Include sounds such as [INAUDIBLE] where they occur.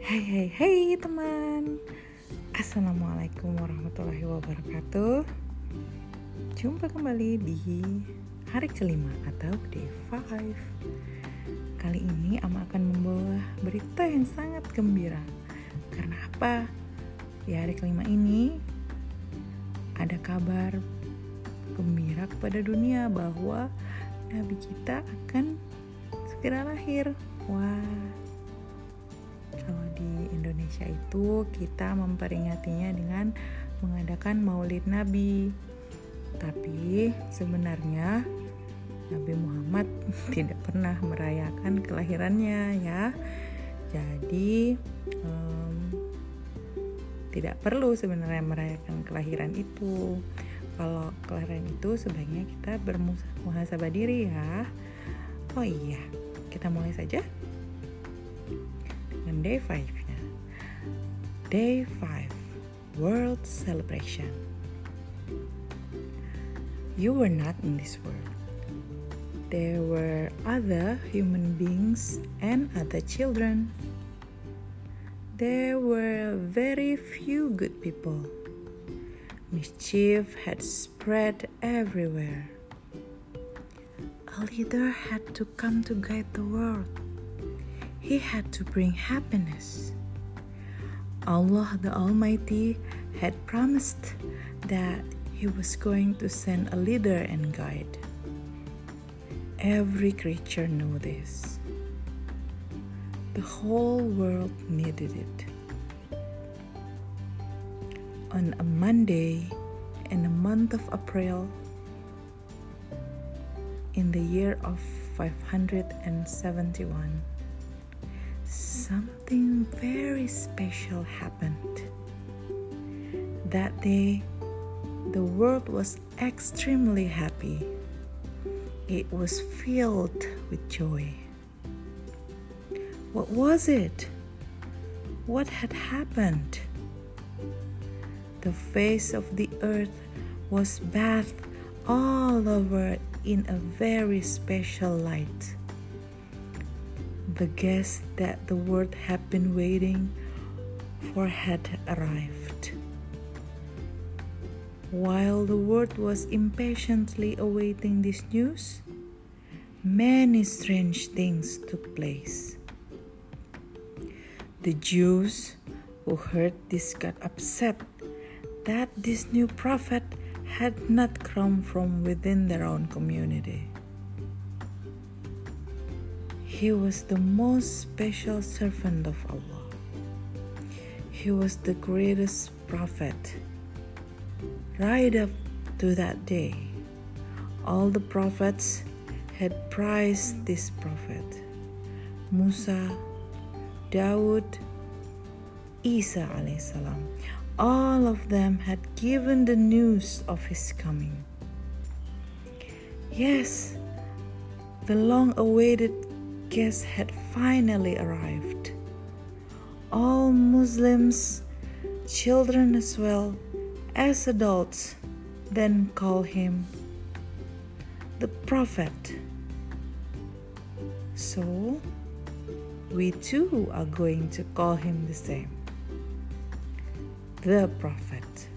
Hey hey teman. Assalamualaikum warahmatullahi wabarakatuh. Jumpa kembali di hari kelima atau day 5 Kali ini Ama akan membawa berita yang sangat gembira. Karena apa? Di hari kelima ini Ada kabar gembira kepada dunia bahwa Nabi kita akan segera lahir. Wah Indonesia itu kita memperingatinya dengan mengadakan Maulid Nabi. Tapi sebenarnya Nabi Muhammad [LAUGHS] tidak pernah merayakan kelahirannya ya. Jadi um, tidak perlu sebenarnya merayakan kelahiran itu. Kalau kelahiran itu sebaiknya kita bermuhasabah diri ya. Oh iya, kita mulai saja dengan day 5 nya Day 5 World Celebration You were not in this world. There were other human beings and other children. There were very few good people. Mischief had spread everywhere. A leader had to come to guide the world. He had to bring happiness. Allah the Almighty had promised that He was going to send a leader and guide. Every creature knew this. The whole world needed it. On a Monday in the month of April, in the year of 571, something very special happened. That day, the world was extremely happy. It was filled with joy. What was it? What had happened? The face of the earth was bathed all over in a very special light the guest that the world had been waiting for had arrived. While the world was impatiently awaiting this news, many strange things took place. The Jews who heard this got upset that this new prophet had not come from within their own community. He was the most special servant of Allah. He was the greatest prophet. Right up to that day, all the prophets had prized this prophet. Musa, Dawood, Isa salam. All of them had given the news of his coming. Yes, the long awaited guest had finally arrived. All Muslims, children as well as adults, then call him the Prophet. So, we too are going to call him the same the Prophet.